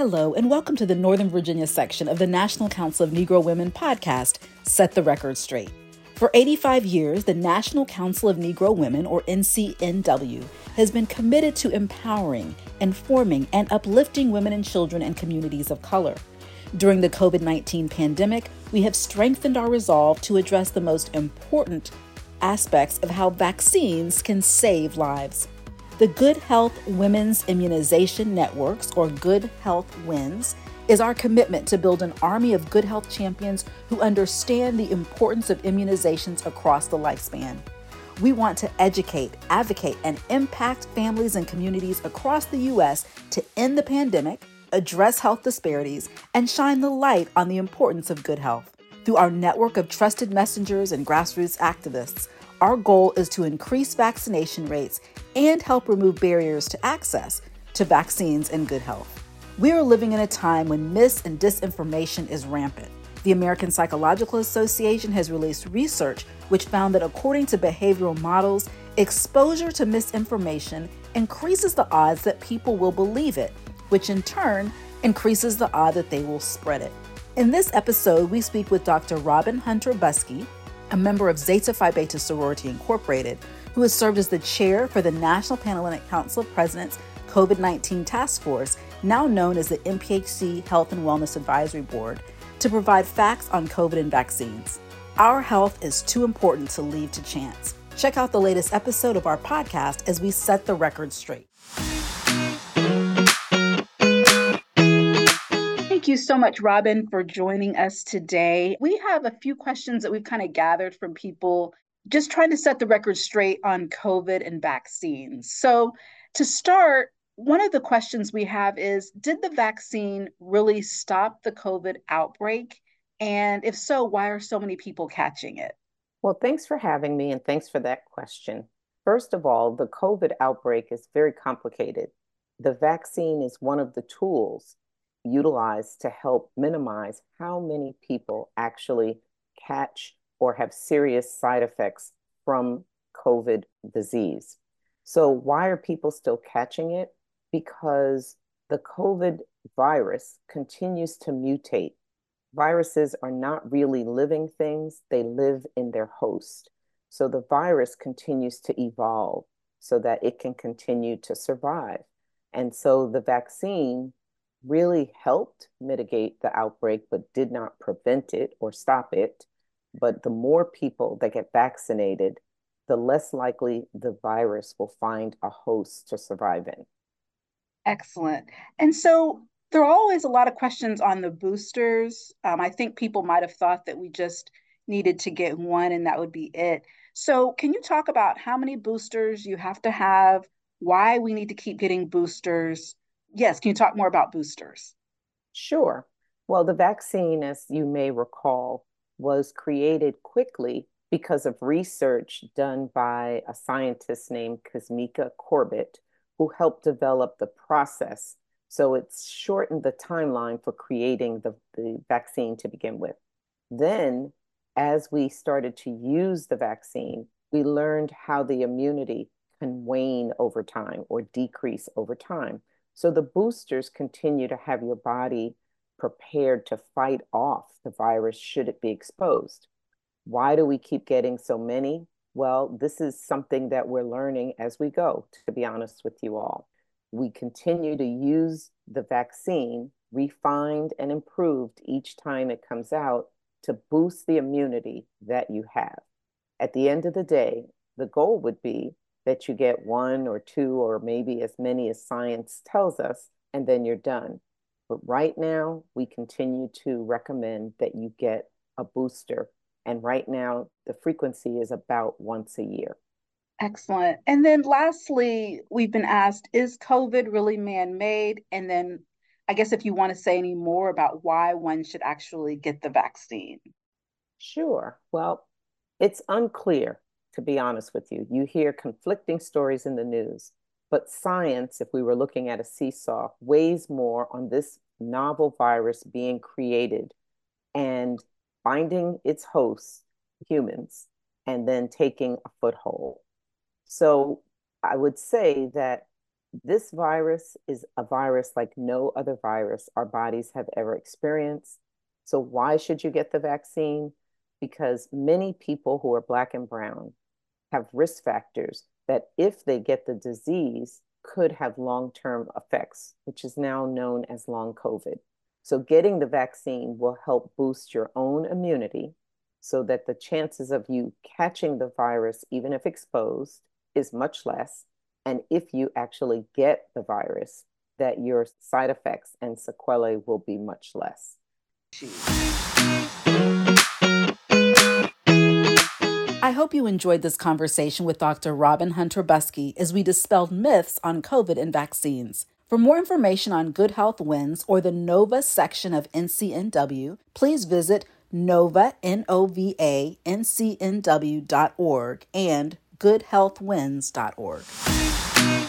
Hello, and welcome to the Northern Virginia section of the National Council of Negro Women podcast, Set the Record Straight. For 85 years, the National Council of Negro Women, or NCNW, has been committed to empowering, informing, and uplifting women and children in communities of color. During the COVID 19 pandemic, we have strengthened our resolve to address the most important aspects of how vaccines can save lives. The Good Health Women's Immunization Networks, or Good Health WINS, is our commitment to build an army of good health champions who understand the importance of immunizations across the lifespan. We want to educate, advocate, and impact families and communities across the U.S. to end the pandemic, address health disparities, and shine the light on the importance of good health. Through our network of trusted messengers and grassroots activists, our goal is to increase vaccination rates and help remove barriers to access to vaccines and good health. We are living in a time when mis and disinformation is rampant. The American Psychological Association has released research which found that according to behavioral models, exposure to misinformation increases the odds that people will believe it, which in turn increases the odds that they will spread it. In this episode, we speak with Dr. Robin Hunter Buskey, a member of Zeta Phi Beta Sorority Incorporated, who has served as the chair for the National Panhellenic Council of Presidents COVID 19 Task Force, now known as the NPHC Health and Wellness Advisory Board, to provide facts on COVID and vaccines. Our health is too important to leave to chance. Check out the latest episode of our podcast as we set the record straight. Thank you so much, Robin, for joining us today. We have a few questions that we've kind of gathered from people just trying to set the record straight on COVID and vaccines. So, to start, one of the questions we have is Did the vaccine really stop the COVID outbreak? And if so, why are so many people catching it? Well, thanks for having me and thanks for that question. First of all, the COVID outbreak is very complicated. The vaccine is one of the tools utilized to help minimize how many people actually catch or have serious side effects from COVID disease. So, why are people still catching it? Because the COVID virus continues to mutate. Viruses are not really living things, they live in their host. So, the virus continues to evolve so that it can continue to survive. And so, the vaccine really helped mitigate the outbreak, but did not prevent it or stop it. But the more people that get vaccinated, the less likely the virus will find a host to survive in. Excellent. And so there are always a lot of questions on the boosters. Um, I think people might have thought that we just needed to get one and that would be it. So, can you talk about how many boosters you have to have, why we need to keep getting boosters, yes, can you talk more about boosters? Sure. Well, the vaccine, as you may recall, was created quickly because of research done by a scientist named Kizzmekia Corbett, who helped develop the process. So it's shortened the timeline for creating the, the vaccine to begin with. Then, as we started to use the vaccine, we learned how the immunity can wane over time or decrease over time. So the boosters continue to have your body prepared to fight off the virus should it be exposed. Why do we keep getting so many? Well, this is something that we're learning as we go, to be honest with you all. We continue to use the vaccine, refined and improved each time it comes out, to boost the immunity that you have. At the end of the day, the goal would be that you get one or two or maybe as many as science tells us, and then you're done. But right now, we continue to recommend that you get a booster. And right now, the frequency is about once a year. Excellent. And then lastly, we've been asked is COVID really man made? And then I guess if you want to say any more about why one should actually get the vaccine. Sure. Well, it's unclear to be honest with you. You hear conflicting stories in the news, but science, if we were looking at a seesaw, weighs more on this novel virus being created and finding its hosts, humans, and then taking a foothold. So I would say that This virus is a virus like no other virus our bodies have ever experienced. So, why should you get the vaccine? Because many people who are Black and Brown have risk factors that, if they get the disease, could have long term effects, which is now known as long COVID. So, getting the vaccine will help boost your own immunity so that the chances of you catching the virus, even if exposed, is much less. And if you actually get the virus, that your side effects and sequelae will be much less. I hope you enjoyed this conversation with Dr. Robin Hunter Buskey as we dispelled myths on COVID and vaccines. For more information on Good Health Wins or the NOVA section of NCNW, please visit NOVA, N-O-V-A, N-C-N-W.org and goodhealthwins.org.